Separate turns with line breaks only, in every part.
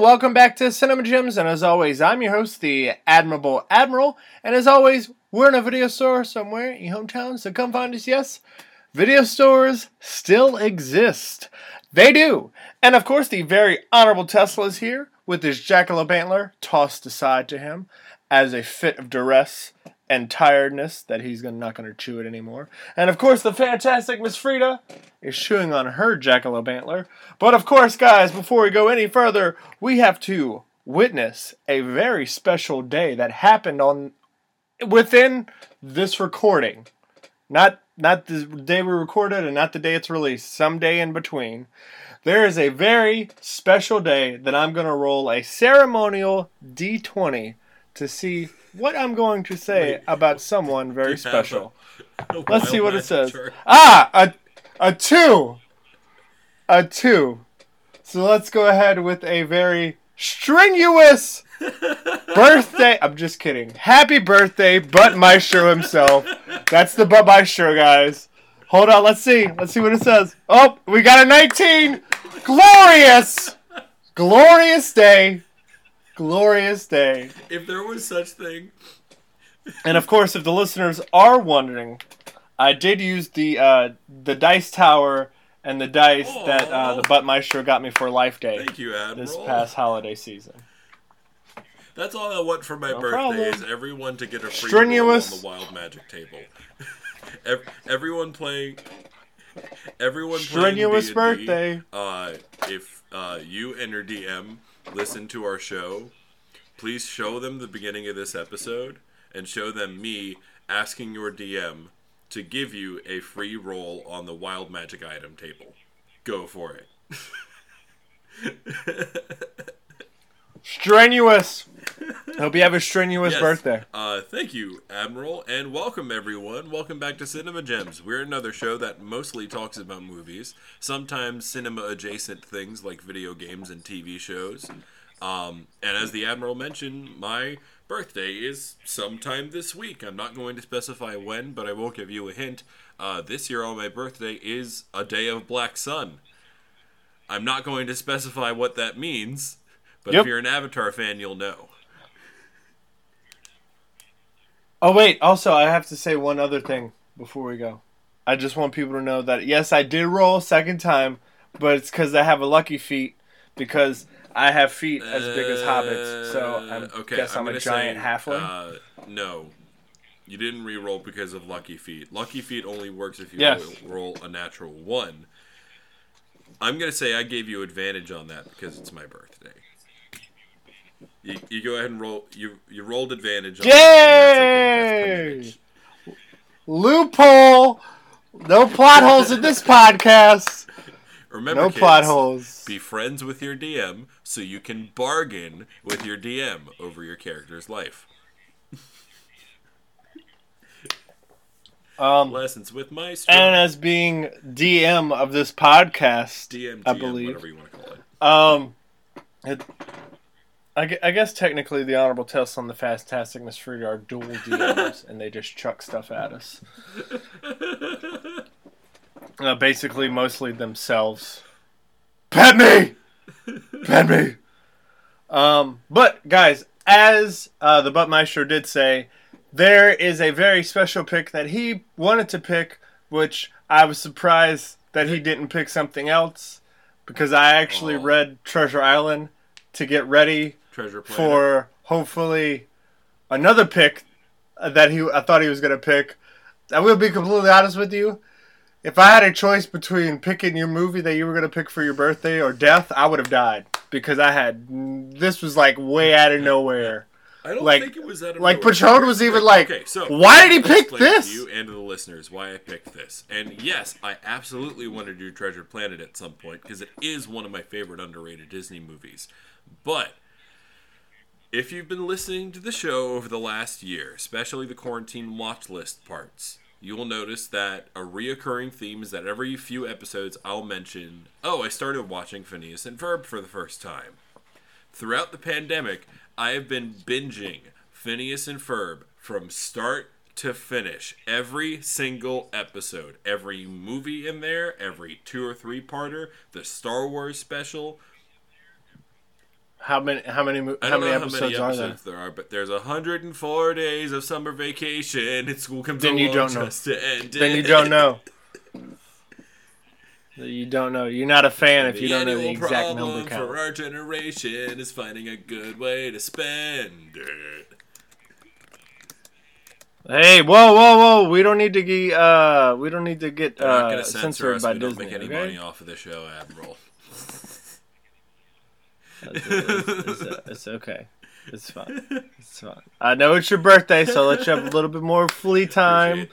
welcome back to Cinema Gems. And as always, I'm your host, the Admirable Admiral. And as always, we're in a video store somewhere in your hometown, so come find us. Yes, video stores still exist. They do. And of course, the very honorable Tesla is here with his jackalope antler tossed aside to him as a fit of duress and tiredness that he's gonna, not going to chew it anymore. And of course, the fantastic Miss Frida is chewing on her jackalope antler. But of course, guys, before we go any further, we have to witness a very special day that happened on within this recording. Not not the day we recorded and not the day it's released, some day in between. There is a very special day that I'm going to roll a ceremonial D20 to see what I'm going to say about someone very special.
a- a
Let's see what it says.
chart.
Ah, a a two, a two. So let's go ahead with a very strenuous birthday. I'm just kidding. Happy birthday, Butt Maestro himself. That's the Butt Maestro, guys. Hold on, let's see. Let's see what it says. Oh, we got a 19. Glorious, glorious day, glorious day.
If there was such thing,
And of course, if the listeners are wondering, I did use the uh, the dice tower and the dice that uh, the Butt Maestro got me for Life Day
thank you, Admiral.
this past holiday season.
That's all I want for my
No
birthday
problem.
is everyone to get a free
Strenuous.
on the wild magic table. Ev- everyone playing. Everyone
Strenuous
playing D&D,
birthday.
Uh, if uh, you and your DM listen to our show, please show them the beginning of this episode and show them me asking your DM to give you a free roll on the wild magic item table. Go for it.
Strenuous. Hope you have a strenuous
Yes.
birthday.
Uh, thank you, Admiral, and welcome everyone. Welcome back to Cinema Gems. We're another show that mostly talks about movies, sometimes cinema adjacent things like video games and TV shows. Um, and as the Admiral mentioned, my birthday is sometime this week. I'm not going to specify when, but I will give you a hint. Uh, this year on my birthday is a day of black sun. I'm not going to specify what that means, but
Yep.
if you're an Avatar fan, you'll know.
Oh wait, also I have to say one other thing before we go. I just want people to know that yes, I did roll a second time, but it's because I have a lucky feet because I have feet as big as hobbits. So I
Uh, okay,
guess I'm, a
gonna
giant
say,
halfling.
Uh, no, you didn't re-roll because of lucky feet. Lucky feet only works if you
Yes.
roll, roll a natural one. I'm gonna say I gave you advantage on that because it's my birthday. You, you go ahead and roll. You you rolled advantage. On and that's okay, that's
Yay! Loophole. No plot holes in this podcast.
Remember,
No
kids,
plot holes.
Be friends with your DM so you can bargain with your DM over your character's life.
Um,
Lessons with Maestro.
and as being DM of this podcast,
DM,
I believe.
whatever you want to call it.
Um, it, I, I guess technically the honorable Tesla and the Fantastic Miss are dual DMs, and they just chuck stuff at us. Uh, basically, mostly themselves. Pet me, pet me. Um, but guys, as uh, the Butt Maestro did say, there is a very special pick that he wanted to pick, which I was surprised that he didn't pick something else because I actually
Aw.
read Treasure Island to get ready
Treasure Planet.
for hopefully another pick that he I thought he was gonna pick. I will be completely honest with you. If I had a choice between picking your movie that you were gonna pick for your birthday or death, I would have died because I had this was like way out of nowhere.
I don't
like-
think it was out of
Like
nowhere.
Patron was even like,
okay, so
why did he pick this?
To you and to the listeners, why I picked this. And yes, I absolutely want to do Treasure Planet at some point because it is one of my favorite underrated Disney movies. But if you've been listening to the show over the last year, especially the quarantine watch list parts, you will notice that a reoccurring theme is that every few episodes I'll mention, oh, I started watching Phineas and Ferb for the first time. Throughout the pandemic, I have been binging Phineas and Ferb from start to finish. Every single episode, every movie in there, every two or three parter, the Star Wars special.
How many? How many? How many episodes,
how many
are there?
there are, but there's 104 days of summer vacation, and school comes
Then you don't know.
to end
Then you don't know. You don't know. You're not a fan if
The
you don't know the exact number count.
for our generation is finding a good way to spend it.
Hey, whoa, whoa, whoa! We don't need to get uh, we don't need to get uh,
going to censor
censored by
We don't make any
okay?
money off of the show, Admiral.
It's, it's, it's, okay. It's fine. It's fine. I know it's your birthday, so I'll let you have a little bit more free time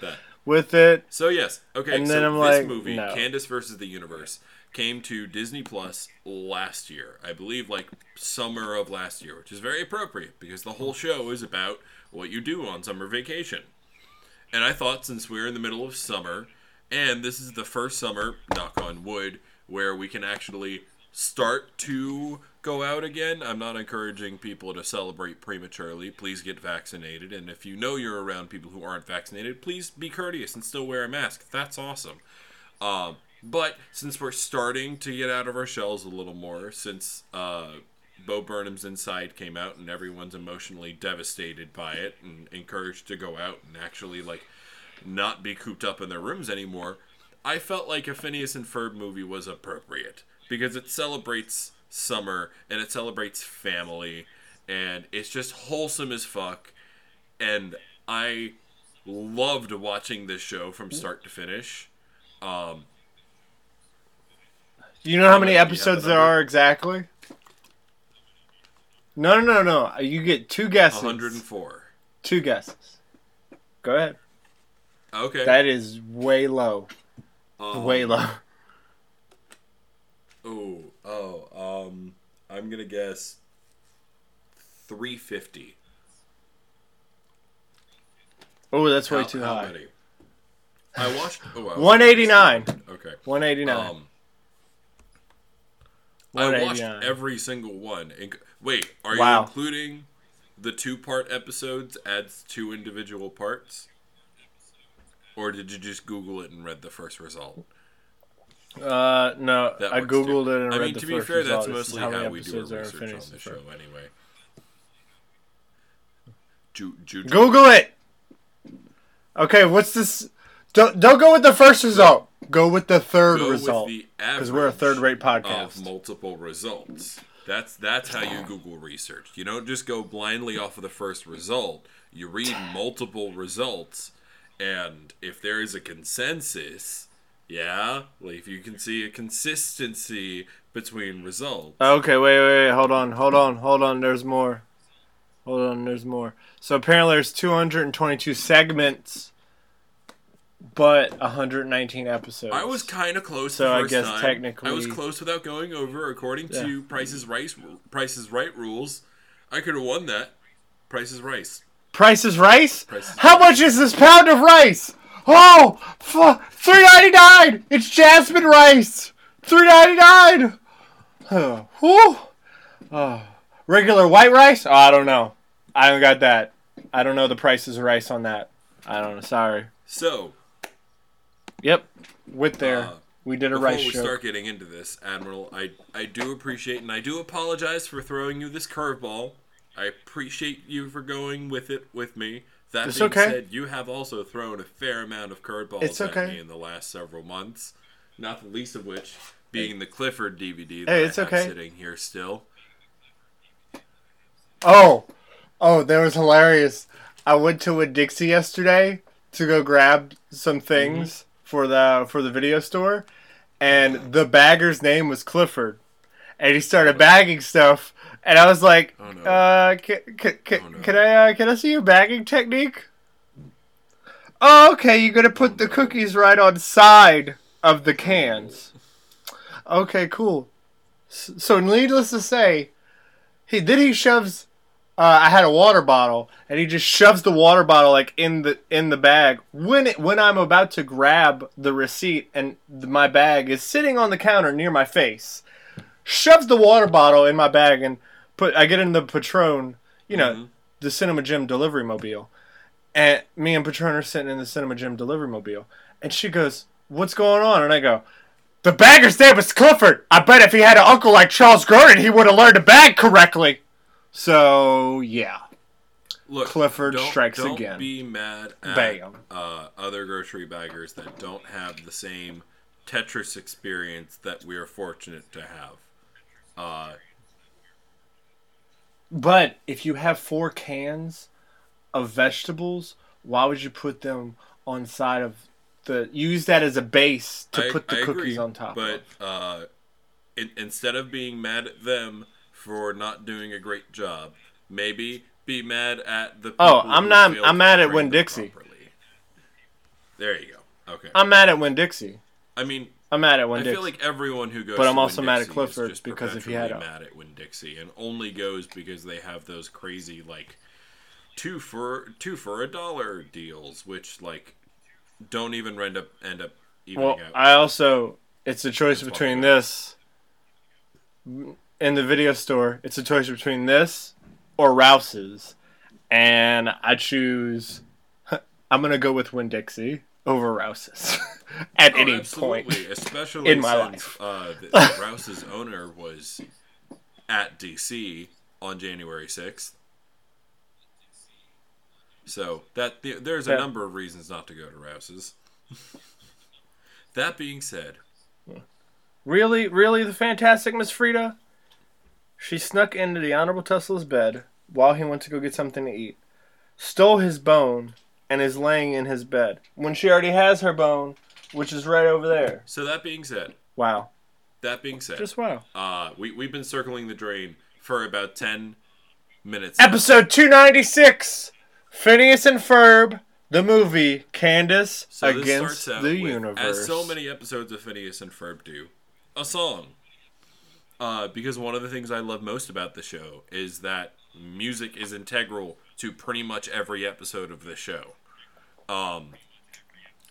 with it.
So yes, okay.
And
so
then I'm
this
like,
movie,
no.
Candace versus the Universe, came to Disney Plus last year. I believe like summer of last year, which is very appropriate because the whole show is about what you do on summer vacation. And I thought since we're in the middle of summer, and this is the first summer, knock on wood, where we can actually start to go out again. I'm not encouraging people to celebrate prematurely. Please get vaccinated. And if you know you're around people who aren't vaccinated, please be courteous and still wear a mask. That's awesome. Um, but since we're starting to get out of our shells a little more, since uh, Bo Burnham's Inside came out and everyone's emotionally devastated by it and encouraged to go out and actually like not be cooped up in their rooms anymore, I felt like a Phineas and Ferb movie was appropriate because it celebrates summer and it celebrates family and it's just wholesome as fuck and I loved watching this show from start to finish. Um,
Do you know how many
many do you have
episodes there are exactly? No, no, no, no. You get two guesses.
104.
Two guesses. Go ahead.
Okay.
That is way low.
Um,
Way low.
Oh, oh, um, I'm gonna guess 350.
Oh, that's way
How-
too
how
high.
many? I watched. Oh, I was-
189.
Okay.
189.
Um, I watched every single one. Wait, are
Wow.
you including the two-part episodes adds two individual parts, or did you just Google it and read the first result?
Uh, no,
That
I
too.
googled it and
I
read
mean,
the
to be fair, that's mostly
how
how, we do our research on the show, anyway. Ju- ju-
Google it. Okay, what's this? Don't don't go with the first result. Go with the third
Go
result. Because we're a third-rate podcast.
multiple results. That's that's how you Google research. You don't just go blindly off of the first result. You read multiple results, and if there is a consensus, yeah, like if you can see a consistency between results.
Okay, wait, wait, wait, hold on, hold on, hold on. There's more. Hold on, there's more. So apparently, there's 222 segments, but 119 episodes.
I was kind of close.
So I guess
time.
technically-
I was close without going over. According to Price's Rice, Price's Right rules, I could have won that. Price's Rice.
Price's rice.
Price is
How much is this pound of rice? Oh, f- three ninety nine. It's jasmine rice. Three ninety nine. Oh, whew. Oh, regular white rice? Oh, I don't know. I don't got that. I don't know the prices of rice on that. I don't know. Sorry.
So
Yep. With there,
Uh,
we did a
Before
rice
we start getting into this, Admiral, I I do appreciate and I do apologize for throwing you this curveball. I appreciate you for going with it with me. That
It's
being
okay.
said, you have also thrown a fair amount of curveballs
It's
at
okay.
me in the last several months. Not the least of which being the Clifford DVD that
Hey,
I
it's
have
okay.
sitting here still.
Oh, oh, that was hilarious. I went to a Dixie yesterday to go grab some things
Mm-hmm.
for the for the video store, and the bagger's name was Clifford, and he started bagging stuff, and I was like,
Oh, no.
uh, can, can, can,
Oh, no.
can I uh, can I see your bagging technique? Oh, okay. You're gonna put the cookies right on side of the cans. Okay, cool. So, needless to say, he then he shoves. Uh, I had a water bottle, and he just shoves the water bottle like in the in the bag. When it when I'm about to grab the receipt, and my bag is sitting on the counter near my face, shoves the water bottle in my bag, and put. I get in the Patron, you know,
Mhm.
the Cinema Gem delivery mobile, and me and Patron are sitting in the Cinema Gem delivery mobile, and she goes, "What's going on?" And I go, The bagger's name was Clifford. I bet if he had an uncle like Charles Grodin, he would have learned to bag correctly. So yeah,
Look,
Clifford
don't,
strikes
don't
again.
be mad at
Bam.
uh, other grocery baggers that don't have the same Tetris experience that we are fortunate to have. Uh,
but if you have four cans of vegetables, why would you put them on side of the? Use that as a base to
I-
put the
I
cookies
agree,
on top.
But
of.
uh, in, instead of being mad at them for not doing a great job, maybe be mad at the.
Oh, I'm not- I'm mad at Winn Dixie.
properly. There you go. Okay.
I'm mad at Winn Dixie.
I mean,
I'm mad at Winn
I
Dixie.
feel like everyone who goes,
But I'm also mad at Clifford because if he had a-
mad at Winn Dixie and only goes because they have those crazy like two for two for a dollar deals, which like don't even end up end up evening
Well,
out.
I also it's a choice
That's
between this in the video store. It's a choice between this or Rouse's, and I choose. I'm gonna go with Winn Dixie over Rouse's at
Oh,
any
absolutely,
point.
especially
in my
since
life.
uh, the, the Rouse's owner was at DC on January sixth. So that there's a
Yeah.
number of reasons not to go to Rouse's. that being said,
Really, really, the fantastic Miss Frida. She snuck into the Honorable Tesla's bed while he went to go get something to eat, stole his bone, and is laying in his bed when she already has her bone, which is right over there.
so that being said,
Wow,
that being said,
just wow.
uh, we we've been circling the drain for about ten minutes.
Episode 296 Phineas and Ferb, the movie Candace
So this
Against
starts out
the
with,
Universe.
as so many episodes of Phineas and Ferb do, a song. Uh, because one of the things I love most about the show is that music is integral to pretty much every episode of the show. Um,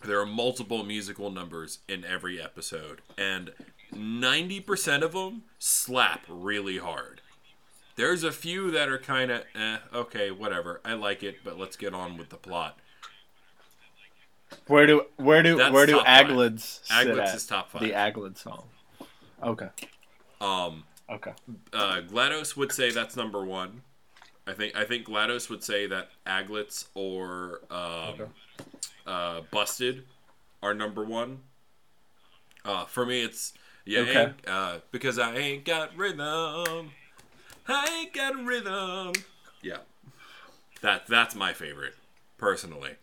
there are multiple musical numbers in every episode, and 90% of them slap really hard. There's a few that are kind of, eh, okay, whatever. I like it, but let's get on with the plot.
Where do where do
That's
where do
top five.
Aglets sit Aglets
is top five.
The Aglet song. Okay.
Um,
Okay.
uh, GLaDOS would say that's number one. I think I think GLaDOS would say that Aglets or um,
Okay.
Uh, Busted are number one. Uh, for me, it's yeah,
Okay.
uh, because I ain't got rhythm. I ain't got rhythm. Yeah, that that's my favorite personally.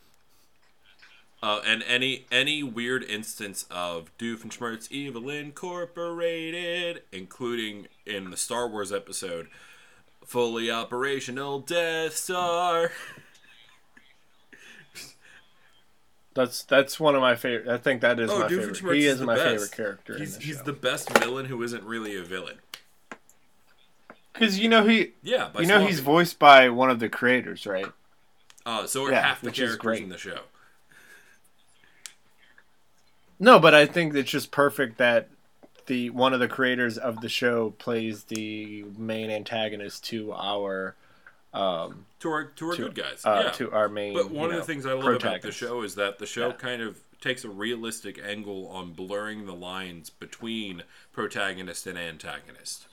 Uh, and any any weird instance of Doofenshmirtz Evil Incorporated, including in the Star Wars episode, fully operational Death Star.
That's that's one of my favorite. I think that is
Oh,
my favorite. He
is
is my
best.
favorite character
He's
in the
he's the best villain who isn't really a villain.
Because you know he,
Yeah, by
you know he's voiced by one of the creators, right?
Uh, so are
Yeah,
half the characters in the show.
No, but I think it's just perfect that the one of the creators of the show plays the main antagonist to our um
To our to our
to,
good guys.
uh,
yeah.
to our main.
But one of
know,
the things I love about the show is that the show
Yeah.
kind of takes a realistic angle on blurring the lines between protagonist and antagonist.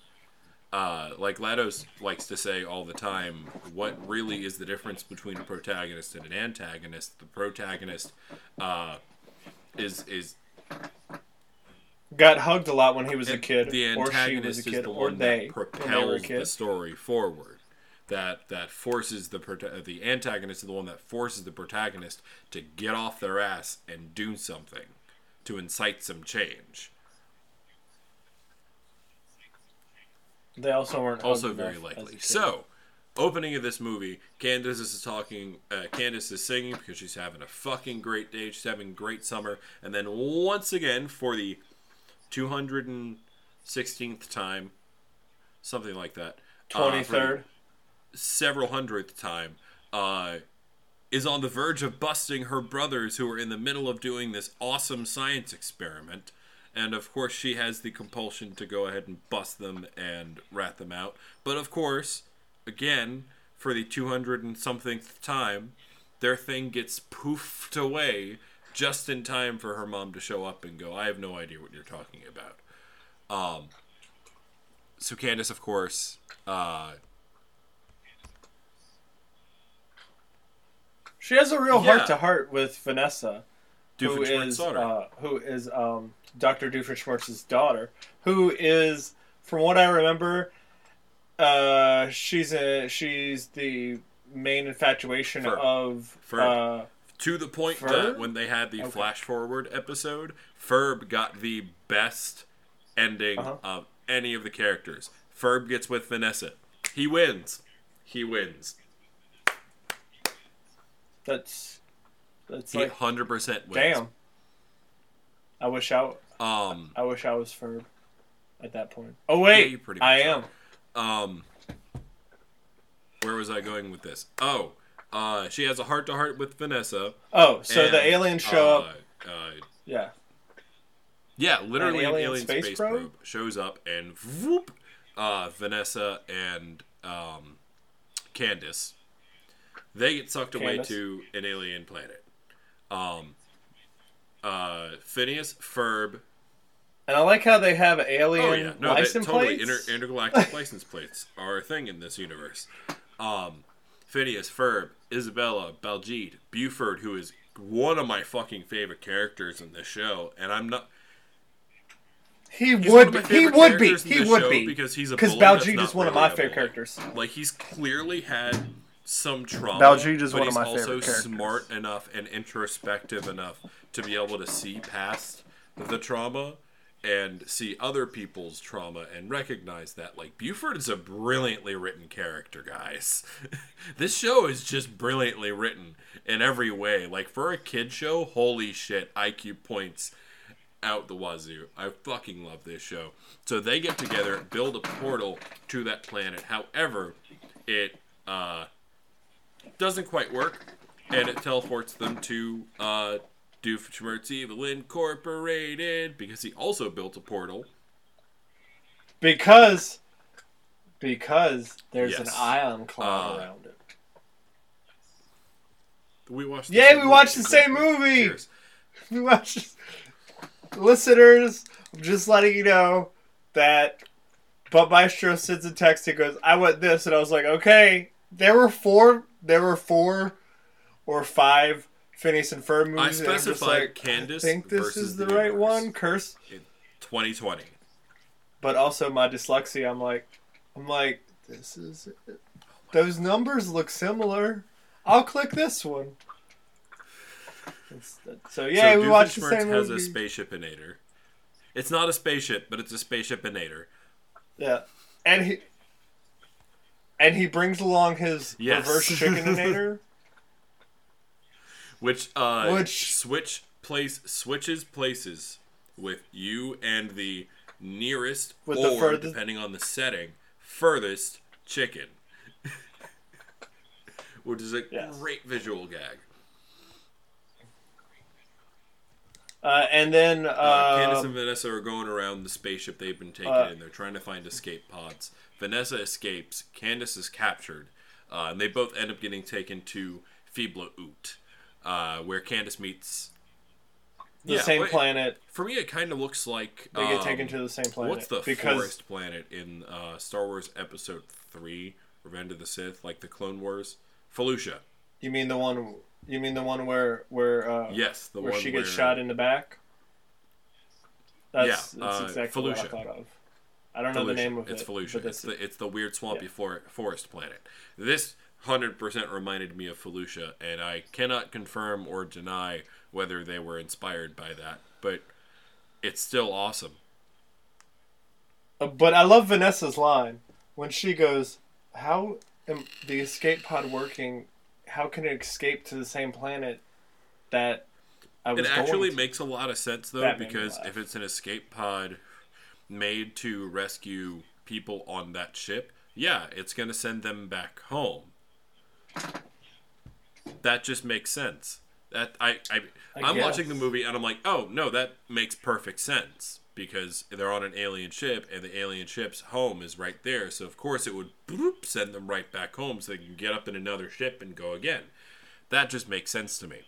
Uh, like Lados likes to say all the time, what really is the difference between a protagonist and an antagonist? The protagonist uh, is is
got hugged a lot when he was a kid,
The
or she
antagonist
was a
is
kid,
the
or
one
they
that
when they were a
propels the story forward. That that forces the prota- the antagonist is the one that forces the protagonist to get off their ass and do something to incite some change.
They also weren't
Also, very likely. So, opening of this movie, Candace is talking. Uh, Candace is singing because she's having a fucking great day. She's having a great summer, and then once again for the two hundred and sixteenth time, something like that. uh,
twenty third.
Several hundredth time, uh, is on the verge of busting her brothers who are in the middle of doing this awesome science experiment. And of course, she has the compulsion to go ahead and bust them and rat them out. But of course, again, for the 200 and something time, their thing gets poofed away just in time for her mom to show up and go, "I have no idea what you're talking about." Um. So Candace, of course, uh,
She has a real
Yeah.
heart to heart with Vanessa, who is
daughter.
uh, who is um, Dr. Doofenshmirtz's daughter, who is, from what I remember, uh, she's a she's the main infatuation
Ferb.
of
Ferb.
uh,
to the point
Ferb?
that when they had the flash forward episode, Ferb got the best ending
Uh-huh.
of any of the characters. Ferb gets with Vanessa. He wins. He wins.
That's that's
He
like
100% wins.
damn. I wish I
Um,
I wish I was Ferb at that point. Oh
Yeah,
wait,
pretty
I am.
um, where was I going with this? Oh, uh, she has a heart to heart with Vanessa.
Oh, so the aliens show
uh,
up.
Uh,
Yeah.
Yeah, literally
An
an
alien
alien,
space
space,
probe?
probe? shows up and whoop, uh, Vanessa and um, Candace, they get sucked away to an alien planet. Um, uh, Phineas, Ferb,
And I like how they have alien
oh yeah, no, they,
license
totally
plates.
inter- intergalactic license plates are a thing in this universe. Um, Phineas, Ferb, Isabella, Baljeet, Buford, who is one of my fucking favorite characters in this show, and I'm not.
he would be. He would be. He would be.
because he's a
Because Baljeet is one of my favorite characters.
Like he's clearly had some trauma.
Baljeet
but
one of
he's
my
also
favorite characters.
smart enough and introspective enough to be able to see past the trauma and see other people's trauma and recognize that. Like Buford is a brilliantly written character, guys. this show is just brilliantly written in every way. Like for a kid show, holy shit, IQ points out the wazoo. I fucking love this show. So they get together, build a portal to that planet. However, it uh, doesn't quite work, and it teleports them to uh, Doofenshmirtz Evil Incorporated because he also built a portal.
Because because there's an ion cloud
Uh,
around it.
We watched. the
Yeah, we watched the same movie!
Cheers.
We watched listeners. I'm just letting you know that. But Maestro sends a text. He goes, "I want this," and I was like, "Okay." There were four. There were four or five Phineas and Ferb movies.
I specified
like,
Candace
I think this is the,
the
right one. Curse,
2020.
but also my dyslexia. I'm like, I'm like, this is it. Those numbers look similar. I'll click this one. So yeah,
so
we watched the same
has
movie.
a spaceship inator. It's not a spaceship, but it's a spaceship inator.
Yeah, and he and he brings along his
Yes.
reverse chickeninator.
which uh
Which-
switch place switches places with you and the nearest
With the
or
furthest-
depending on the setting furthest chicken which is a
Yes.
great visual gag
Uh, and then
uh, Candace
um,
and Vanessa are going around the spaceship they've been taken
uh,
in. They're trying to find escape pods. Vanessa escapes. Candace is captured. Uh, and they both end up getting taken to Feebla Oot, uh, where Candace meets.
the
Yeah,
same planet.
For me, it kind of looks like.
They get
um,
taken to the same planet.
What's the
because
forest planet in uh, Star Wars Episode 3, Revenge of the Sith, like the Clone Wars? Felucia.
you mean the one? You mean the one where where uh,
Yes, the
where
one
she gets
where-
shot in the back? That's,
Yeah,
that's
uh,
exactly what I thought of. I don't know the name of
it's
it.
It's the it's the weird swampy
Yeah.
for, forest planet. This hundred percent reminded me of Felucia, and I cannot confirm or deny whether they were inspired by that, but it's still awesome.
Uh, But I love Vanessa's line when she goes, "How am the escape pod working? How can it escape to the same planet that I was
It actually
going to?"
makes a lot of sense though, because if it's an escape pod made to rescue people on that ship, yeah, it's going to send them back home. That just makes sense. That I, I,
I
I'm watching the movie and I'm like, oh no, that makes perfect sense because they're on an alien ship and the alien ship's home is right there. So of course it would send them right back home so they can get up in another ship and go again. That just makes sense to me.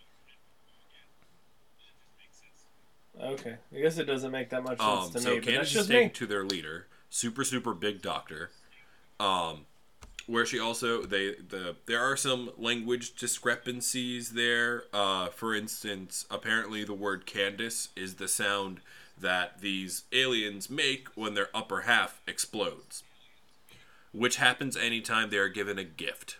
Okay, I guess it doesn't make that much sense
Um,
to
so
me, that's
Candace is
just
taken
me.
to their leader, super super big doctor, um, where she also they the there are some language discrepancies there. Uh, for instance, apparently the word Candace is the sound that these aliens make when their upper half explodes, which happens anytime they are given a gift.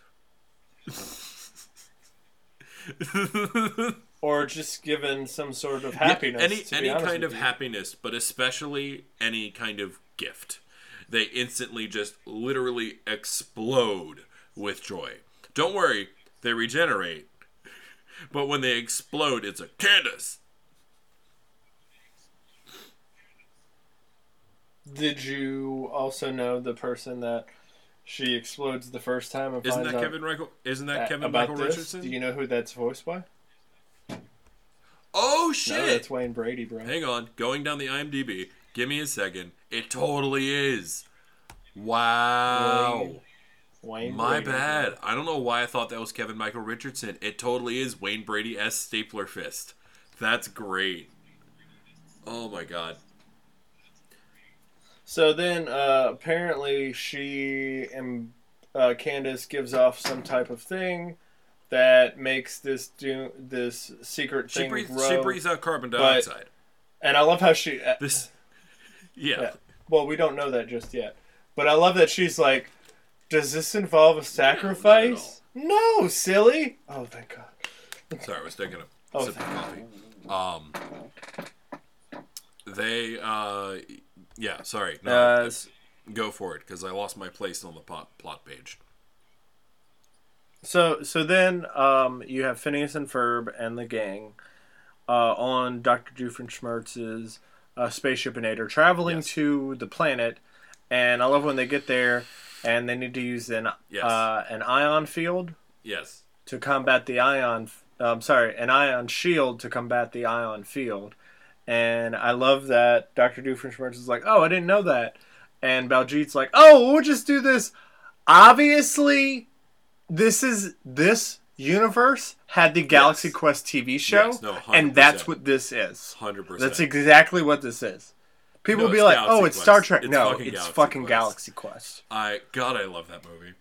Or just given some sort of
Yeah,
happiness.
any
to
any
honest
kind of
you.
happiness, but especially any kind of gift. They instantly just literally explode with joy. Don't worry, they regenerate. But when they explode, it's a Candace.
Did you also know the person that she explodes the first time
Isn't that Kevin Michael? Isn't that Kevin Michael
this?
Richardson?
Do you know who that's voiced by?
Oh
No,
shit!
that's Wayne Brady, bro.
Hang on, going down the IMDb. Give me a second. It totally is. Wow.
Wayne- Wayne
My
Brady,
bad. I don't know why I thought that was Kevin Michael Richardson. It totally is Wayne Brady S. Stapler Fist. That's great. Oh my god.
So then, uh, apparently, she and uh, Candace gives off some type of thing that makes this do this secret
She
thing
breathes,
grow.
she breathes out carbon
but-
dioxide.
And I love how she. Uh,
This. Yeah.
yeah. Well, we don't know that just yet, but I love that she's like, "Does this involve a sacrifice?" No, silly. Oh, thank God.
Sorry, I was taking a
Oh,
sip of coffee. Um. They. uh Yeah, sorry. No,
Uh,
go for it, because I lost my place on the plot, plot page.
So so then um, you have Phineas and Ferb and the gang uh, on Dr. Doofenshmirtz's uh, spaceship Inator traveling
Yes.
to the planet, and I love when they get there and they need to use an
Yes.
uh, an ion field
Yes.
to combat the ion. Um, sorry, an ion shield to combat the ion field. And I love that Dr. Doofenshmirtz is like, oh, I didn't know that. And Baljeet's like, oh, we'll just do this. Obviously, this is this universe had the Galaxy
Yes.
Quest TV show,
Yes, no,
and that's what this is.
100%.
That's exactly what this is. People
No,
will be like,
Galaxy
"Oh, it's
Quest.
Star Trek."
It's
no,
fucking
it's
Galaxy
fucking
Quest.
Galaxy Quest.
I God, I love that movie.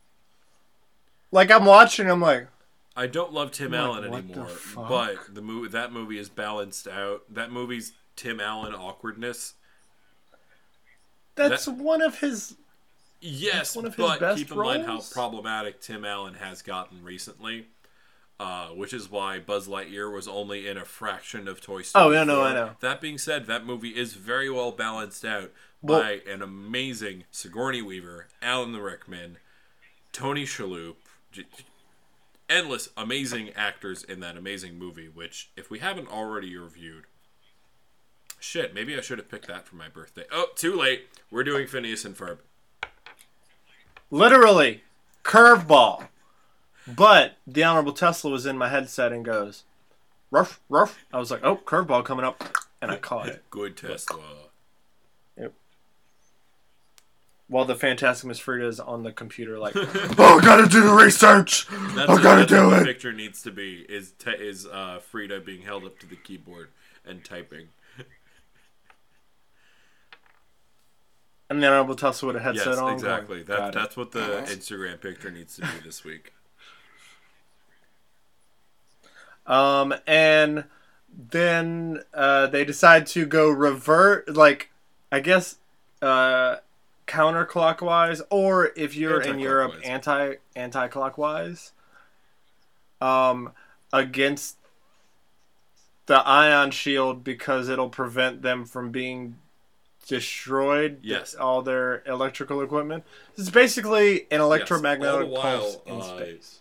Like I'm watching, I'm like,
I don't love Tim
Like,
Allen
the
anymore,
fuck?
but the movie that movie is balanced out. That movie's Tim Allen awkwardness.
"That's
That-
one of his."
Yes,
one of his
but keep in mind how problematic Tim Allen has gotten recently. Uh, which is why Buzz Lightyear was only in a fraction of Toy Story.
Oh, yeah, no,
4.
I know.
That being said, that movie is very well balanced out
Well-
by an amazing Sigourney Weaver, Alan Rickman, Tony Shalhoub, j- endless amazing actors in that amazing movie. Which, if we haven't already reviewed, shit, maybe I should have picked that for my birthday. Oh, too late. We're doing Phineas and Ferb.
Literally, curveball. But the Honorable Tesla was in my headset and goes, ruff, ruff. I was like, oh, curveball coming up. And I caught it.
Good Tesla. Yep.
While the Fantastic Miss Frida is on the computer, like, oh, I gotta do the research.
That's
I gotta
that's
do it.
Picture needs to be is te- is uh, Frida being held up to the keyboard and typing.
And the Honorable Tesla with a headset
yes,
on.
exactly. That
"Got it."
that's what the Instagram picture needs to be this week.
Um, and then uh, they decide to go revert, like, I guess, uh, counterclockwise, or if you're in Europe, anti anti clockwise. Um, against the ion shield because it'll prevent them from being destroyed.
Yes.
all their electrical equipment. It's basically an electromagnetic
the
pulse
while,
in
uh,
space.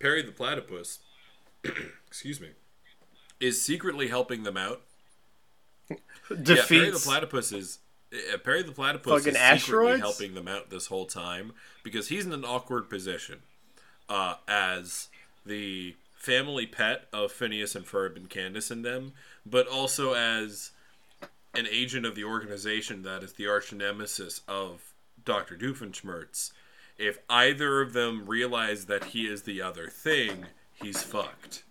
Perry the platypus, excuse me, is secretly helping them out. Yeah, Perry the platypus is. uh, Perry the platypus
Fucking
is secretly
asteroids?
helping them out this whole time because he's in an awkward position uh, as the family pet of Phineas and Ferb and Candace and them, but also as an agent of the organization that is the arch nemesis of Dr. Doofenshmirtz. If either of them realize that he is the other thing, he's fucked.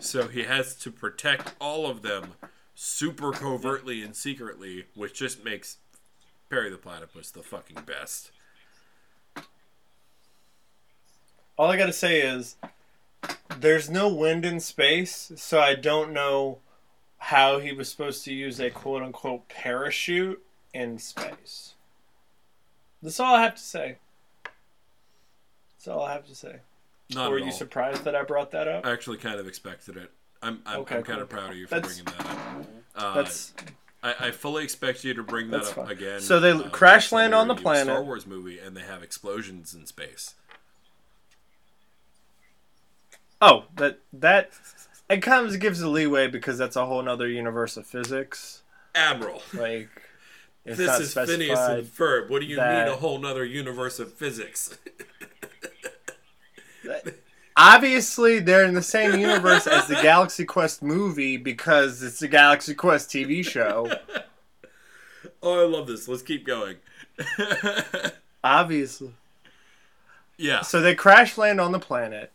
So he has to protect all of them super covertly and secretly, which just makes Perry the Platypus the fucking best.
All I gotta say is, there's no wind in space, so I don't know how he was supposed to use a quote unquote parachute in space. That's all I have to say. That's all I have to say.
Not
Were you
all.
surprised that I brought that up?
I actually kind of expected it. I'm I'm,
Okay,
I'm kind of proud of you for
That's-
bringing that up. Uh,
That's
I, I fully expect you to bring that up
fine.
again.
So they
uh,
crash land on the
a Star. Wars movie, and they have explosions in space.
oh that that it kind of gives a leeway because that's a whole nother universe of physics.
Admiral,
Like it's
this is Phineas and Ferb. What do you
that-
mean a whole nother universe of physics?
Obviously, they're in the same universe as the Galaxy Quest movie because it's the Galaxy Quest TV show.
oh, I love this. Let's keep going.
Obviously.
yeah.
So they crash land on the planet,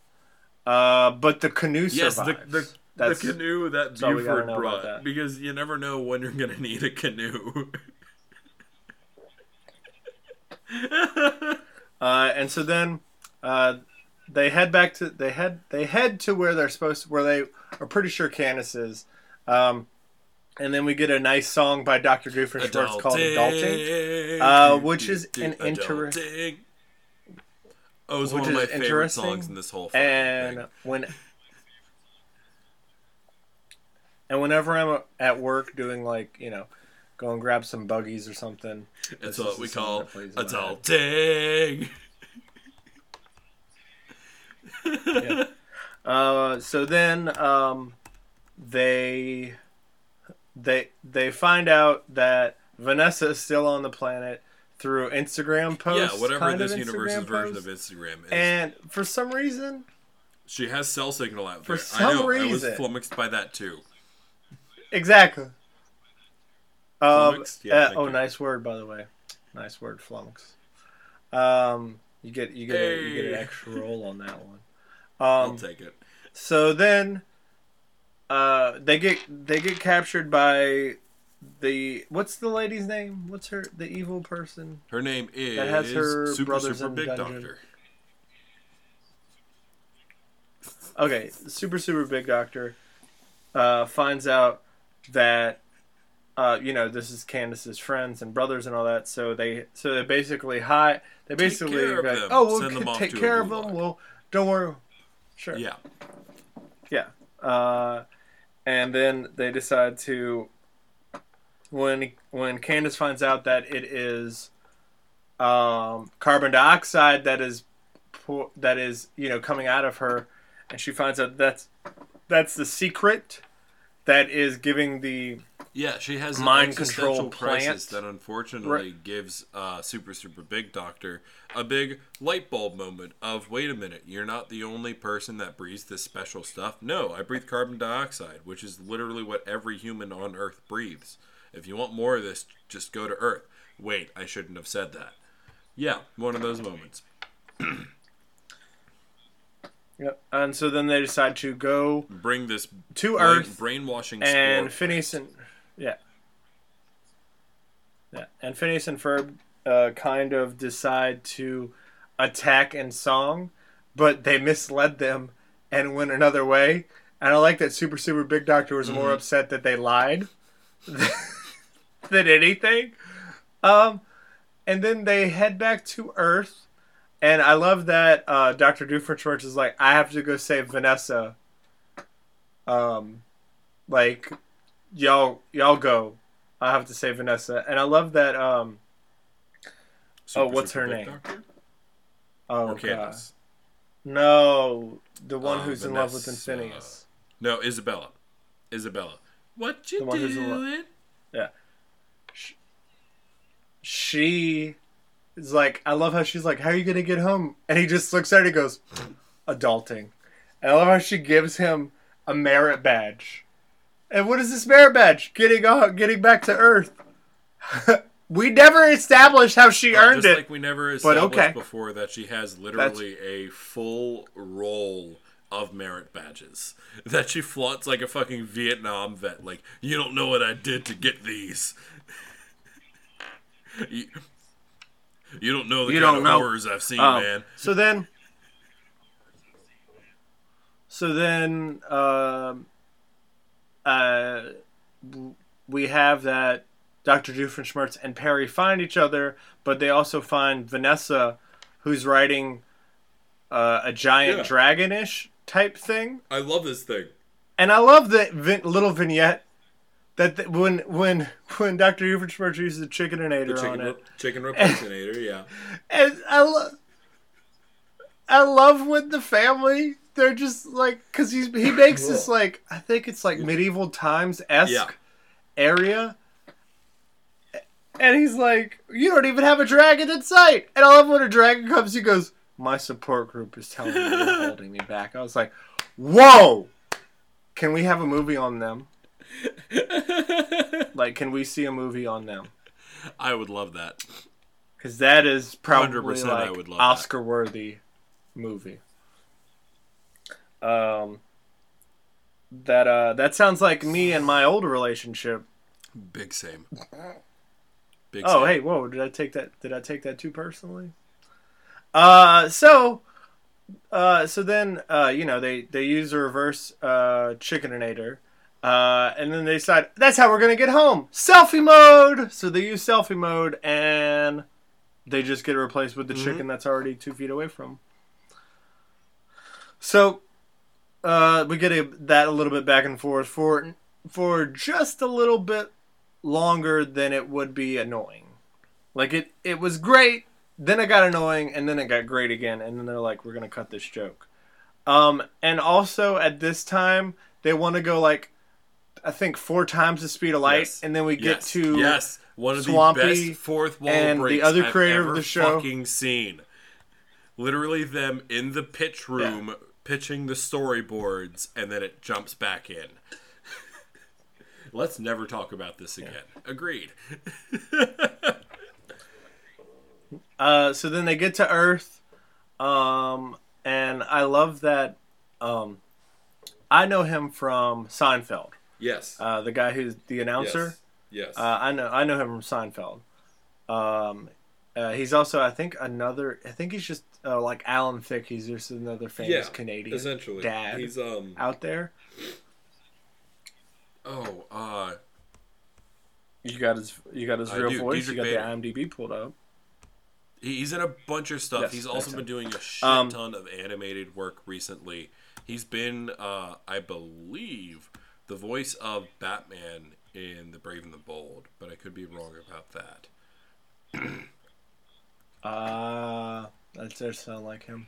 uh, but the canoe
Yes,
survives.
the, the, the
That's-
canoe that Buford brought because you never know when you're gonna need a canoe.
Uh, and so then uh, they head back to they head they head to where they're supposed to, where they are pretty sure Candace is. Um, and then we get a nice song by Dr. Doofenshmirtz called Adulting. Uh, which is an inter-
Adulting. Oh, it's
Which
one of my favorite songs in this whole
And
thing.
when and whenever I'm at work doing like you know, go and grab some buggies or something.
It's what we call
that plays in my head.
adulting.
Uh, so then um, they they they find out that Vanessa is still on the planet through Instagram posts.
yeah, whatever
kind
this
of
universe's version
posts.
of Instagram is.
And for some reason,
she has cell signal out
For
there. I
some
know. I
reason.
was flummoxed by that too.
exactly. Um,
Yeah,
uh, oh,
you.
nice word by the way. Nice word, flummox. Um, you get you get a, you get an extra roll on that one.
I'll
Um,
take it.
So then, uh, they get they get captured by the what's the lady's name? What's her the evil person?
Her name is
that has her
Super
brothers
Super
in
Big
dungeon.
Doctor.
Okay, super super big doctor uh, finds out that uh, you know this is Candace's friends and brothers and all that. So they so they basically hi they basically like, oh we'll
Send them
c-
off
take care of
gulag."
them. We'll don't worry. Sure.
Yeah.
Yeah. Uh, and then they decide to when when Candace finds out that it is um, carbon dioxide that is that is you know coming out of her, and she finds out that's that's the secret that is giving the
Yeah, she has
Mind control
crisis that unfortunately
Right.
gives uh, Super Super Big Doctor a big light bulb moment of wait a minute, you're not the only person that breathes this special stuff. No, I breathe carbon dioxide, which is literally what every human on Earth breathes. If you want more of this, just go to Earth. Wait, I shouldn't have said that. Yeah, one of those moments.
Yep. And so then they decide to go
Bring this
to
brain-
Earth
brainwashing
and Phineas and yeah, yeah, and Phineas and Ferb uh, kind of decide to attack and song, but they misled them and went another way. And I like that Super Super Big Doctor was more
Mhm.
upset that they lied than anything. Um, and then they head back to Earth. And I love that uh, Dr. Doofenshmirtz is like, I have to go save Vanessa. Um, like, y'all, y'all go. I have to save Vanessa. And I love that. Um,
Super,
Oh, what's her name?
Doctor?
oh god, no, the one
Uh,
who's in love with
Vanessa.
Phineas.
No, Isabella. Isabella. What you
The one who's in love-
doing?
She is like, I love how she's like, "How are you gonna get home?" And he just looks at her and goes, "Adulting." And I love how she gives him a merit badge. And what is this merit badge? Getting on, getting back to Earth. we never established how she
Well,
earned
just
it.
like we never established
okay.
before that she has literally a full roll of merit badges that she flaunts like a fucking Vietnam vet. Like, you don't know what I did to get these. You, you don't know the
You
kind of
know.
horrors I've seen,
Um,
man.
So then, so then, um, uh, we have that Dr. Doofenshmirtz and Perry find each other, but they also find Vanessa, who's riding uh, a giant
Yeah.
dragonish type thing.
I love this thing.
And I love the vin- little vignette that th- when when when Dr. Doofenshmirtz uses the chickenator
The
on
chicken,
it.
ro- chicken replicator, yeah.
And I love, I love when the family they're just like because he's he makes this like I think it's like medieval times esque
Yeah.
area, and he's like, "You don't even have a dragon in sight." And I love when a dragon comes, he goes, "My support group is telling me you're holding me back." I was like, "Whoa." Can we have a movie on them? Like, can we see a movie on them?
I would love that.
Because that is probably
100% I
like
would love.
Oscar worthy movie. Um that uh that sounds like me and my old relationship.
Big same. Big
Oh
same.
hey, whoa, did I take that did I take that too personally? Uh so uh so then uh you know they they use a reverse uh chickeninator. Uh, and then they decide that's how we're gonna get home. Selfie mode. So they use selfie mode, and they just get replaced with the
Mhm.
chicken that's already two feet away from. So uh, we get a, that a little bit back and forth for for just a little bit longer than it would be annoying. Like it, it was great. Then it got annoying, and then it got great again. And then they're like, "We're gonna cut this joke." Um, and also at this time, they want to go like, I think four times the speed of light,
Yes.
and then we get
yes.
to
yes, one of
Swampy
the best fourth wall
and the
breaks
other
I've
creator of the show.
fucking seen. Literally them in the pitch room pitching the storyboards, and then it jumps back in. Let's never talk about this again. Agreed.
Uh, so then they get to Earth, um, and I love that. Um, I know him from Seinfeld,
Yes.
uh, the guy who's the announcer.
Yes. Yes.
Uh, I know I know him from Seinfeld. Um, uh, he's also I think another. I think he's just uh, like Alan Thicke. He's just another famous
Yeah,
Canadian
essentially,
dad
he's um.
out there.
Oh, uh,
You got his you got his real
do,
voice.
Diedrich
you got
Bader.
the IMDb pulled up.
He's in a bunch of stuff.
Yes,
He's also been doing a shit
Um,
ton of animated work recently. He's been, uh, I believe, the voice of Batman in The Brave and the Bold, but I could be wrong about that.
Uh that does sound like him.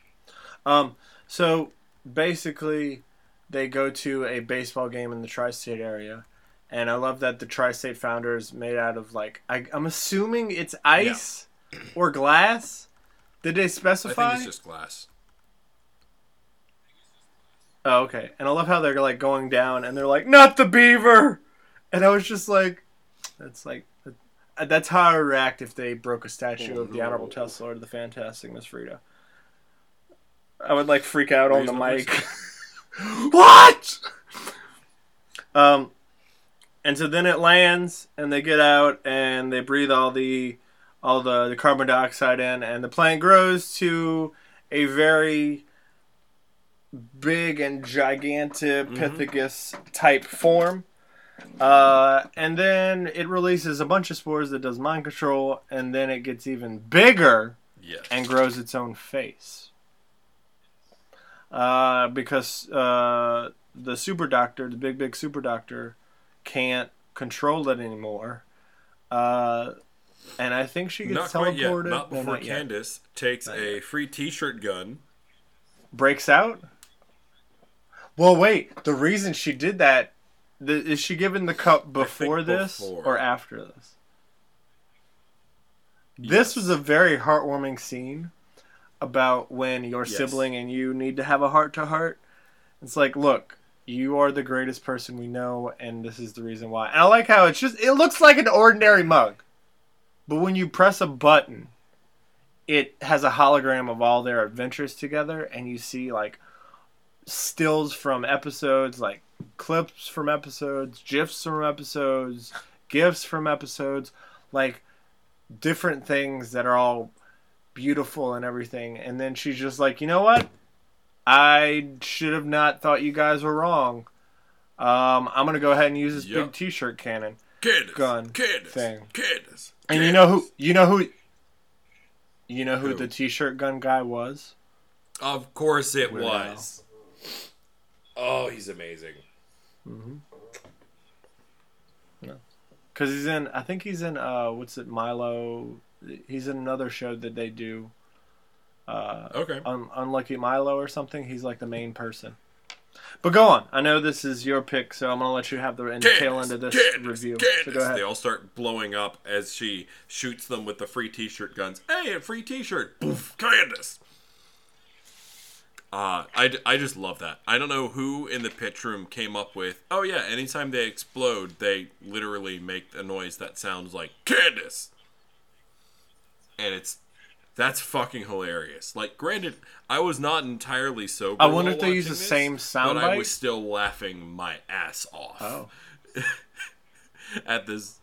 Um, so basically, they go to a baseball game in the tri-state area, and I love that the tri-state founder is made out of like I, I'm assuming it's ice or glass. Did they specify?
I think it's just glass.
Oh, okay. And I love how they're like going down, and they're like, "Not the beaver," and I was just like, "That's like." That's how I would react if they broke a statue of the. Honorable Tesla or the Fantastic Miss Frida. I would like freak out on the mic. what? Um, and so then it lands, and they get out, and they breathe all the all the, the carbon dioxide in, and the plant grows to a very big and gigantic Pithecus type form. Uh, and then it releases a bunch of spores that does mind control, and then it gets even bigger
Yes.
and grows its own face. Uh, because uh, the super doctor, the big, big super doctor, can't control it anymore. Uh, and I think she
not
gets
quite yet.
teleported.
Not
No,
before
not yet.
Candace takes
Not
a free T-shirt gun.
breaks out. Well, wait. The reason she did that the, is she given the cup before this
before.
or after this? This
Yes.
was a very heartwarming scene about when your
Yes.
sibling and you need to have a heart to heart. It's like, look, you are the greatest person we know, and this is the reason why. And I like how it's just, it looks like an ordinary mug. But when you press a button, it has a hologram of all their adventures together, and you see, like, stills from episodes, like clips from episodes, gifs from episodes, gifs from episodes, like different things that are all beautiful and everything. And then she's just like, you know what? I should have not thought you guys were wrong. Um, I'm gonna go ahead and use this
Yep.
big T-shirt cannon.
Candace,
Gun
Candace,
thing.
Candace.
And you know who? You know who? You know who,
Who?
the T-shirt gun guy was?
Of course it was. Oh, he's amazing.
No, Because he's in. I think he's in. Uh, what's it? Milo. He's in another show that they do. Uh,
Okay.
Un- Unlucky Milo or something. He's like the main person. But go on. I know this is your pick, so I'm gonna let you have the in- tail end of this
Candace,
review.
Candace.
So go ahead.
They all start blowing up as she shoots them with the free T-shirt guns. Hey, a free T-shirt! Poof, Candace. Uh, I, I just love that. I don't know who in the pitch room came up with. Oh yeah, anytime they explode, they literally make a noise that sounds like Candace, and it's that's fucking hilarious. Like, granted, I was not entirely sober.
I wonder if they use the
this,
same sound.
but
soundbite.
I was still laughing my ass off
Oh.
at this.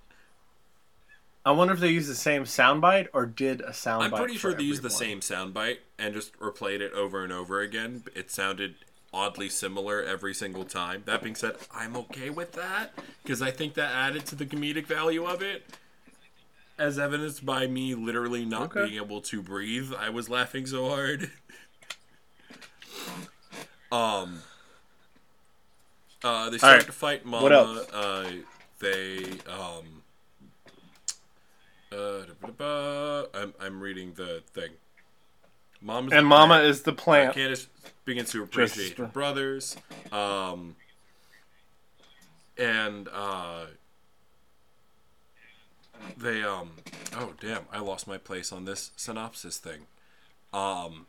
I wonder if they used the same soundbite or did a soundbite.
I'm pretty sure they used the same soundbite and just replayed it over and over again. It sounded oddly similar every single time. That being said, I'm okay with that because I think that added to the comedic value of it. As evidenced by me literally not
Okay.
being able to breathe, I was laughing so hard. um, uh, they start
right.
to fight Mama.
What else?
Uh, they um, uh. I'm I'm reading the thing. Mama's
And Mama is the plant.
Candace begins to
Just-
appreciate her brothers. Um, and uh, they um oh damn, I lost my place on this synopsis thing. Um,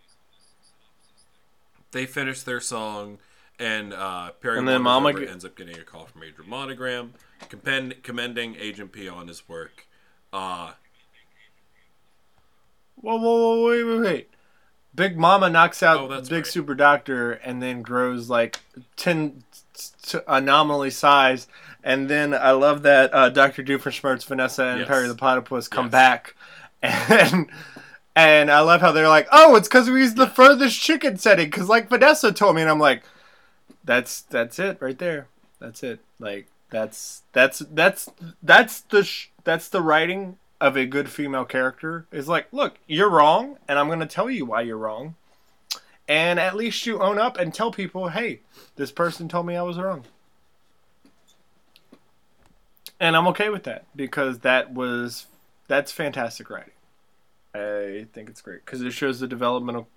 they finish their song, and uh, Perry
And then Mama ge-
ends up getting a call from Major Monogram, commend, commending Agent P on his work. Uh,
Whoa, whoa, whoa, wait, wait, wait. Big Mama knocks out
Oh,
Big
right.
Super Doctor and then grows like 10 t- anomaly size. And then I love that uh, Dr. Doofenshmirtz, Vanessa, and
Yes.
Perry the Platypus come
Yes.
back. And and I love how they're like, oh, it's because we used the furthest chicken setting. Because like Vanessa told me, and I'm like, that's that's it right there. That's it. Like that's that's that's that's the sh- that's the writing of a good female character is like, look, you're wrong, and I'm going to tell you why you're wrong. And at least you own up and tell people, hey, this person told me I was wrong. And I'm okay with that because that was that's fantastic writing. I think it's great because it shows the developmental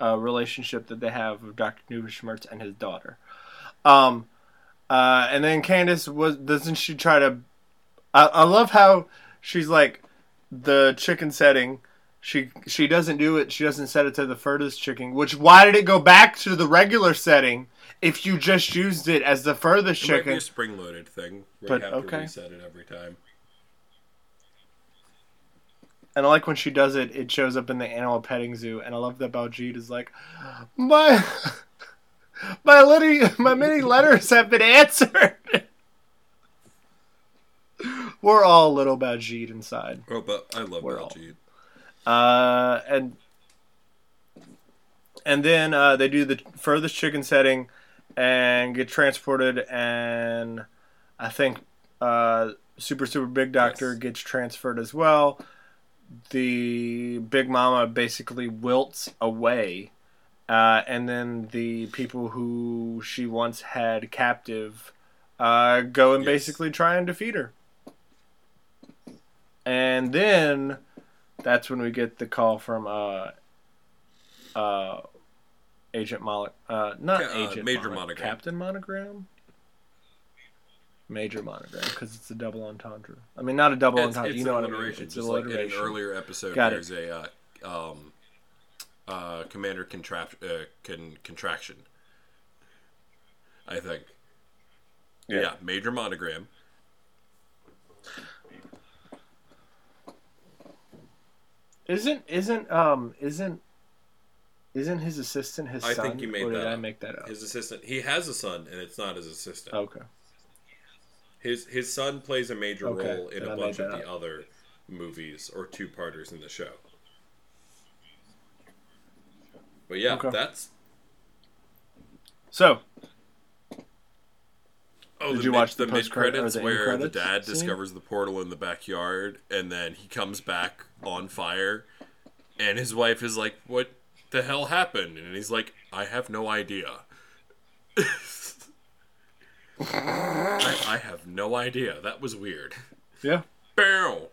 uh, relationship that they have with Dr. Doofenshmirtz and his daughter. Um, uh, and then Candace was doesn't she try to? I, I love how she's like the chicken setting. She she doesn't do it. She doesn't set it to the furthest chicken. Which why did it go back to the regular setting if you just used it as the furthest
it might be
chicken?
a spring-loaded thing where
But, okay.
to reset it every time.
And I like when she does it. It shows up in the animal petting zoo, and I love that Baljeet is like, my my litty my many letters have been answered. We're all little Baljeet inside.
Oh, but I love
We're
Baljeet.
Uh, and and then uh, they do the furthest chicken setting and get transported, and I think uh, Super Super Big Doctor
Yes.
gets transferred as well. The Big Mama basically wilts away, uh, and then the people who she once had captive uh, go and
Yes.
basically try and defeat her. And then that's when we get the call from uh uh Agent Monogram. Uh, not
uh,
Agent
Major
Mono-
Monogram.
Captain Monogram. Major Monogram because it's a double entendre. I mean, not a double
It's,
entendre.
it's
you know what I mean?
alliteration.
It's
Just like in an earlier episode,
Got it.
there's a uh, um, uh, commander contrap- uh, con- contraction. I think.
Yeah.
Yeah. major monogram.
Isn't isn't um isn't Isn't his assistant his
I
son?
I think you made
or did
that
I
up.
make that up?
His assistant. He has a son, and it's not his assistant.
Okay.
His his son plays a major
Okay,
role in
then
a
I
bunch of
that
the other movies or two parters in the show. But yeah,
Okay.
that's.
So,
Oh,
Did you
mid-
watch the
the mid credits where the dad
scene?
discovers the portal in the backyard, and then he comes back on fire, and his wife is like, "What the hell happened?" And he's like, "I have no idea." I, I have no idea. That was weird.
yeah.
Bow.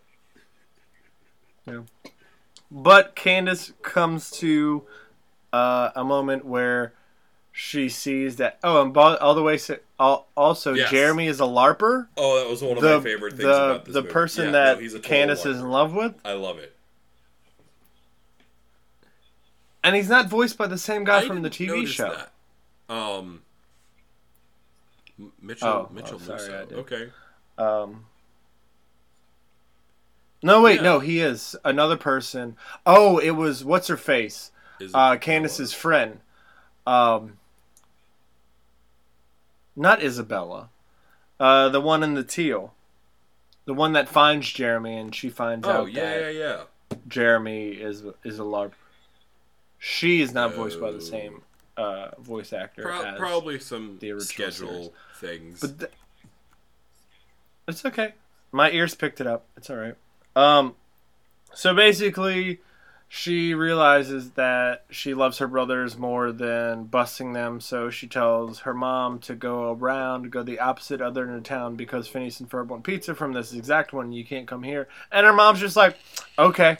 Yeah.
But Candace comes to uh, a moment where she sees that. Oh, and all the way. So, al- also,
Yes.
Jeremy is a larper.
Oh, that was one of
the
my favorite things
the
about this
the
movie.
person
Yeah,
that
no, he's a total
Candace is in love with,
I love it.
and he's not voiced by the same guy
I
from the TV show.
That. Um, Mitchell.
Oh,
Mitchell
oh, sorry,
Musso.
I did.
Okay.
Um, no, wait,
Yeah.
no, he is another person. Oh, it was what's her face? Uh, Candace's friend. Um, not Isabella. Uh, the one in the teal. The one that finds Jeremy, and she finds
Oh
out
yeah,
that
yeah, yeah.
Jeremy is is a larp. She is not voiced by
Oh.
the same uh, voice actor
Pro-
as.
probably some
the
schedule things.
But th- it's okay. My ears picked it up. It's all right. Um, so basically, she realizes that she loves her brothers more than busting them. So she tells her mom to go around, go the opposite other end of town because Phineas and Ferb want pizza from this exact one. You can't come here. And her mom's just like, okay.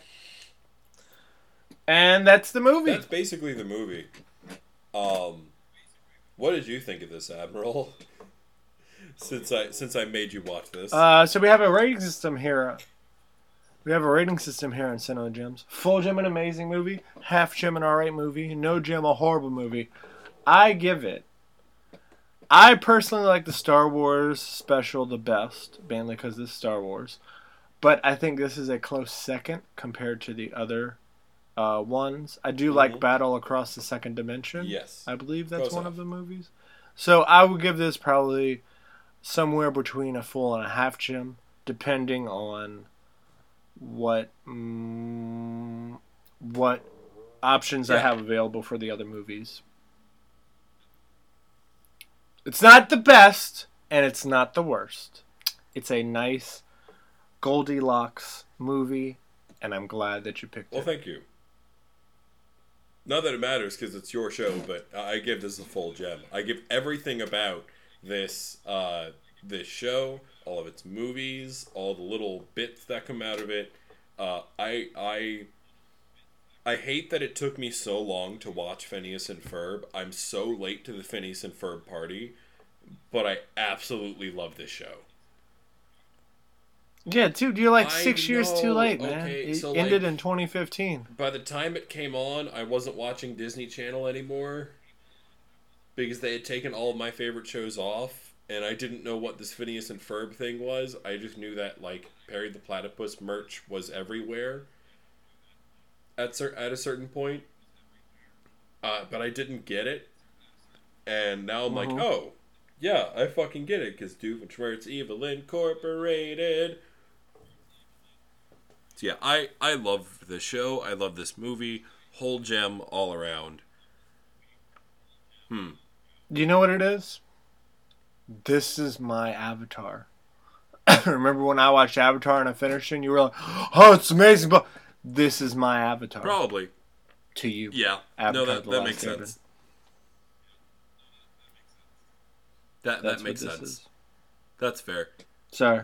And that's the movie.
That's basically the movie. Um, what did you think of this, Admiral? since I since I made you watch this,
Uh, so we have a rating system here. We have a rating system here in Cinema Gems. Full gem an amazing movie. Half gem an alright movie. No gem a horrible movie. I give it. I personally like the Star Wars special the best, mainly because this is Star Wars. But I think this is a close second compared to the other uh, ones. I do like
Mhm.
Battle Across the Second Dimension.
yes,
I believe that's
Close
one
enough.
of the movies. So I would give this probably somewhere between a full and a half gem, depending on what mm, what options I have available for the other movies. It's not the best, and it's not the worst. It's a nice Goldilocks movie, and I'm glad that you picked
Well,
it.
thank you. Not that it matters because it's your show, but I give this a full gem. I give everything about this uh, this show, all of its movies, all the little bits that come out of it. Uh, I I I hate that it took me so long to watch Phineas and Ferb. I'm so late to the Phineas and Ferb party, but I absolutely love this show.
Yeah, dude, you're like
I
six years too late, man.
okay,
it
so,
ended
like-
in 2015.
by the time it came on, I wasn't watching Disney Channel anymore because they had taken all of my favorite shows off, and I didn't know what this Phineas and Ferb thing was. I just knew that like Perry the Platypus merch was everywhere at cer- at a certain point, uh, but I didn't get it, and now I'm like,
Mhm.
oh. Yeah, I fucking get it because Doofenshmirtz Evil Incorporated. So yeah, I I love the show. I love this movie. Whole gem all around. Hmm.
Do you know what it is? This is my avatar. Remember when I watched Avatar and I finished it and you were like, oh, it's amazing, but this is my avatar
Probably.
to you.
Yeah.
Avatar
no, that, that makes
Airbender.
sense. That
That's
that makes sense.
is.
That's fair.
Sorry.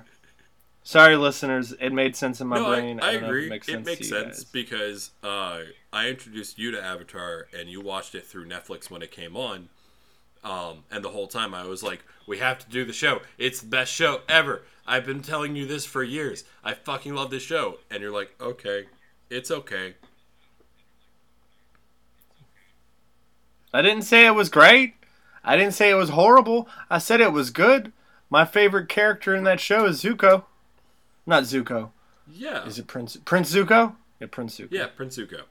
Sorry, listeners. It made sense in my
no,
brain.
I, I
if
agree.
It makes
it
sense,
makes
to you
sense because uh, I introduced you to Avatar and you watched it through Netflix when it came on. Um, and the whole time I was like, we have to do the show. It's the best show ever. I've been telling you this for years. I fucking love this show. And you're like, okay, it's okay.
I didn't say it was great. I didn't say it was horrible. I said it was good. My favorite character in that show is Zuko. Not Zuko.
Yeah.
Is it Prince Prince Zuko? Yeah, Prince Zuko.
Yeah, Prince Zuko.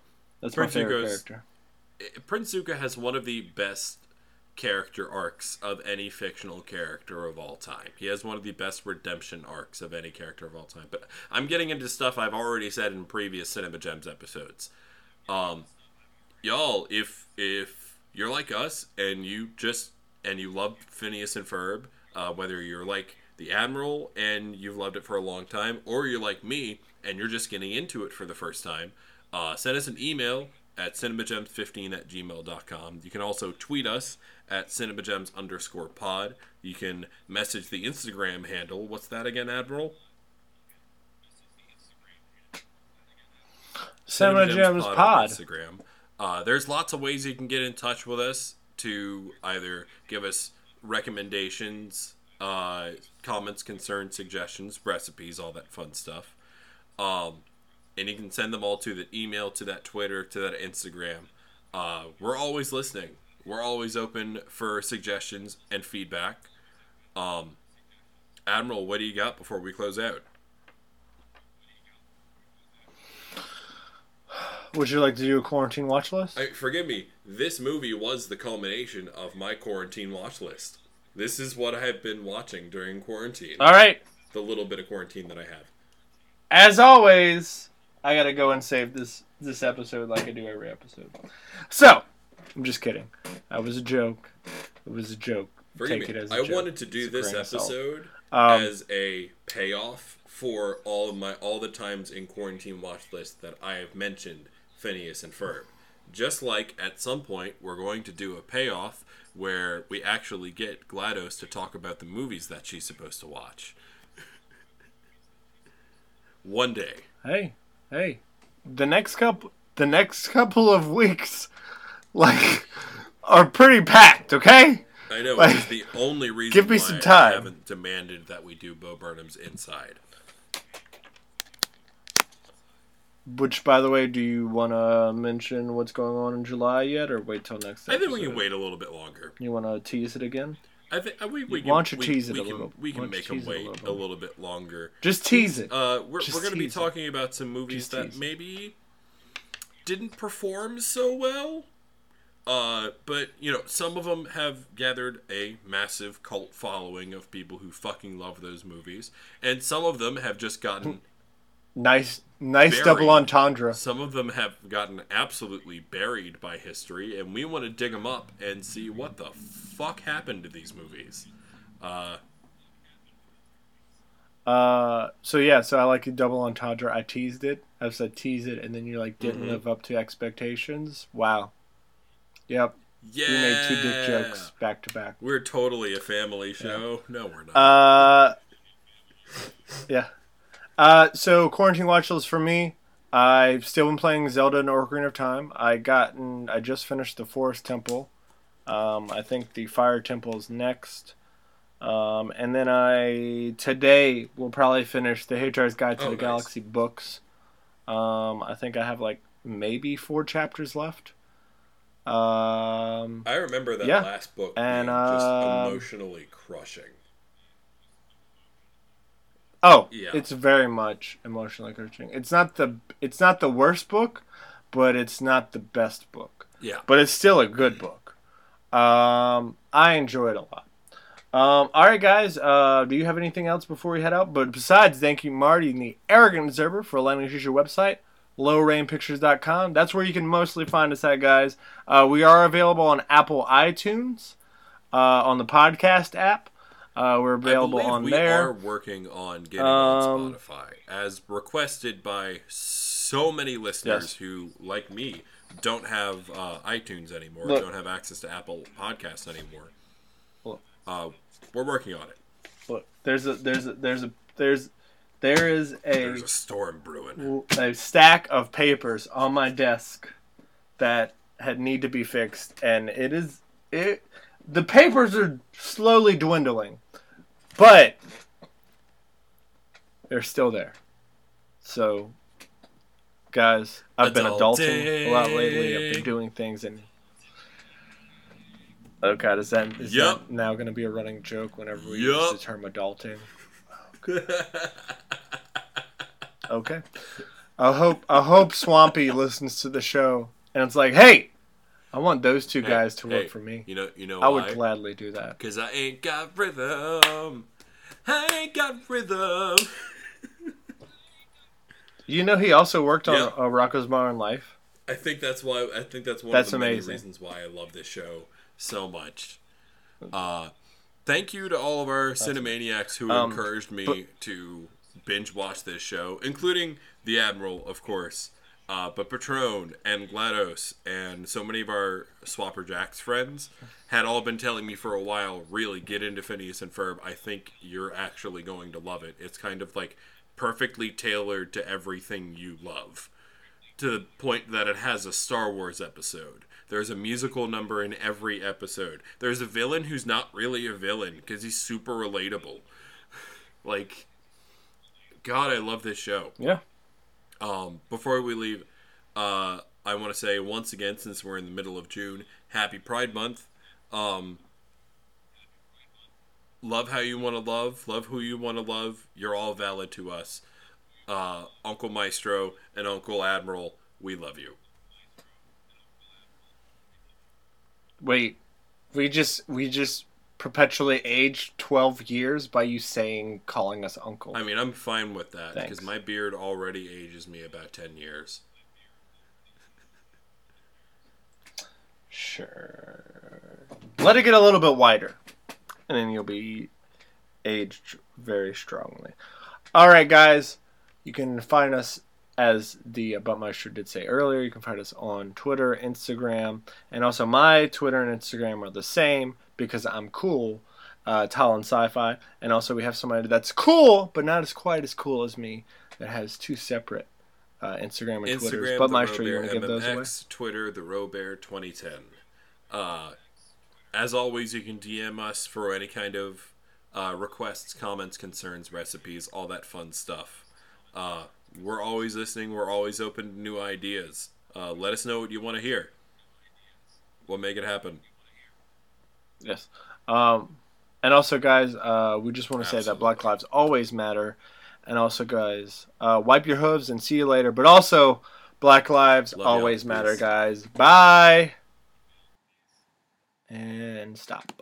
That's
Prince
my favorite
Zuko's-
character.
Prince Zuko has one of the best character arcs of any fictional character of all time. He has one of the best redemption arcs of any character of all time. But I'm getting into stuff I've already said in previous Cinema Gems episodes. Um, y'all, if if you're like us and you just and you love Phineas and Ferb, uh, whether you're like the Admiral and you've loved it for a long time, or you're like me and you're just getting into it for the first time, uh, send us an email at cinemagems15 at gmail.com. You can also tweet us at cinemagems underscore pod. You can message the Instagram handle. What's that again, Admiral?
Cinema Gems Pod.
Instagram. Uh, there's lots of ways you can get in touch with us to either give us recommendations, uh, comments, concerns, suggestions, recipes, all that fun stuff. Um, and you can send them all to the email, to that Twitter, to that Instagram. Uh, we're always listening. We're always open for suggestions and feedback. Um, Admiral, what do you got before we close out?
Would you like to do a quarantine watch list?
I, forgive me. This movie was the culmination of my quarantine watch list. This is what I have been watching during quarantine.
All right.
The little bit of quarantine that I have.
As always, I gotta go and save this this episode like I do every episode. So, I'm just kidding. That was a joke. It was a joke.
Forgive
Take
me.
it as a
I
joke.
I wanted to do
It's
this
grain of salt.
episode
Um,
as a payoff for all of my all the times in quarantine watch list that I have mentioned Phineas and Ferb. Just like at some point we're going to do a payoff where we actually get GLaDOS to talk about the movies that she's supposed to watch. One day.
Hey, hey. The next couple the next couple of weeks like are pretty packed, okay?
I know
Like,
it's the only reason
give me
why
some
I haven't demanded that we do Bo Burnham's Inside.
Which by the way, do you wanna mention what's going on in July yet or wait till next
I think we can wait a little bit longer.
You wanna tease it again?
I think we, we
Why
can,
don't you
we,
tease it
we
a
can,
little-
We can
why don't you
make them
tease it a
wait
little
a little bit longer.
Just tease it.
Uh, we're
Just
we're going to be
tease it.
talking about some movies
Just
that maybe didn't perform so well. Uh, but you know, some of them have gathered a massive cult following of people who fucking love those movies, and some of them have just gotten
Nice nice
Very.
double entendre.
some of them have gotten absolutely buried by history, and we want to dig them up and see what the fuck happened to these movies. Uh,
Uh, so yeah, so I like a double entendre. I teased it. I said tease it, and then you like didn't
Mhm.
live up to expectations. Wow. Yep,
yeah,
we made two dick jokes back to back.
We're totally a family show. No, we're not.
Uh, yeah. Uh, so quarantine watch list for me. I've still been playing Zelda and Ocarina of Time. I gotten. I just finished the Forest Temple. Um, I think the Fire Temple is next. Um, and then I today will probably finish the Hitchhiker's Guide to
Oh,
the
nice.
Galaxy books. Um, I think I have like maybe four chapters left. Um,
I remember that
yeah.
last book
And,
being just
um,
emotionally crushing.
Oh,
Yeah.
it's very much emotionally crushing. It's not the it's not the worst book, but it's not the best book.
Yeah.
But it's still a good book. Um, I enjoy it a lot. Um, all right, guys. Uh, do you have anything else before we head out? But besides, thank you, Marty and the Arrogant Observer, for letting us use your website, lowrainpictures.com. That's where you can mostly find us at, guys. Uh, we are available on Apple iTunes, uh, on the podcast app. Uh, we're available on
we
there.
We are working on getting
Um,
on Spotify, as requested by so many listeners
Yes.
who, like me, don't have uh, iTunes anymore,
Look.
don't have access to Apple Podcasts anymore.
Look.
Uh, we're working on it.
Look, there's a there's a there's a there's there is a
There's a storm brewing.
a stack of papers on my desk that had need to be fixed, and it is it. The papers are slowly dwindling, but they're still there. So, guys, I've been adulting a lot lately. I've been doing things and. Oh God, is that is
Yup.
that now going to be a running joke whenever we
Yup.
use the term adulting? Okay. I hope I hope Swampy listens to the show and it's like, hey, I want those two
Hey,
guys to work
hey,
for me.
You know, you know
I
why?
would gladly do that.
Cause I ain't got rhythm. I ain't got rhythm.
You know, he also worked on
Yeah.
uh, Rocko's Modern Life.
I think that's why. I think that's one
That's
of the many reasons why I love this show so much. Uh, thank you to all of our cinemaniacs who
Um,
encouraged me
but-
to binge watch this show, including the Admiral, of course. Uh, but Patron and GLaDOS and so many of our Swapper Jacks friends had all been telling me for a while, really get into Phineas and Ferb. I think you're actually going to love it. It's kind of like perfectly tailored to everything you love to the point that it has a Star Wars episode. There's a musical number in every episode. There's a villain who's not really a villain because he's super relatable. Like, God, I love this show.
Yeah.
Um, before we leave, uh, I want to say once again, since we're in the middle of June, Happy Pride Month. Um, love how you want to love, love who you want to love. You're all valid to us. Uh, Uncle Maestro and Uncle Admiral, we love you.
Wait, we just we just perpetually age twelve years by you saying calling us uncle.
I mean, I'm fine with that because my beard already ages me about 10 years.
Sure. Let it get a little bit wider, and then you'll be aged very strongly. All right, guys, you can find us as the Buttmeister did say earlier. You can find us on Twitter, Instagram, and also my Twitter and Instagram are the same because I'm cool. Uh, Talon Sci-Fi, and also we have somebody that's cool, but not as quite as cool as me, that has two separate uh, Instagram and.
Instagram,
Buttmeister, you want to give those away?
Twitter, the Robear 2010. Uh, as always, you can DM us for any kind of uh, requests, comments, concerns, recipes, all that fun stuff. Uh, we're always listening. We're always open to new ideas. Uh, let us know what you want to hear. We'll make it happen.
Yes. Um, and also, guys, uh, we just want to say that Black Lives always matter. And also, guys, uh, wipe your hooves and see you later. But also, Black Lives
Love
always matter, guys. Bye. And stop.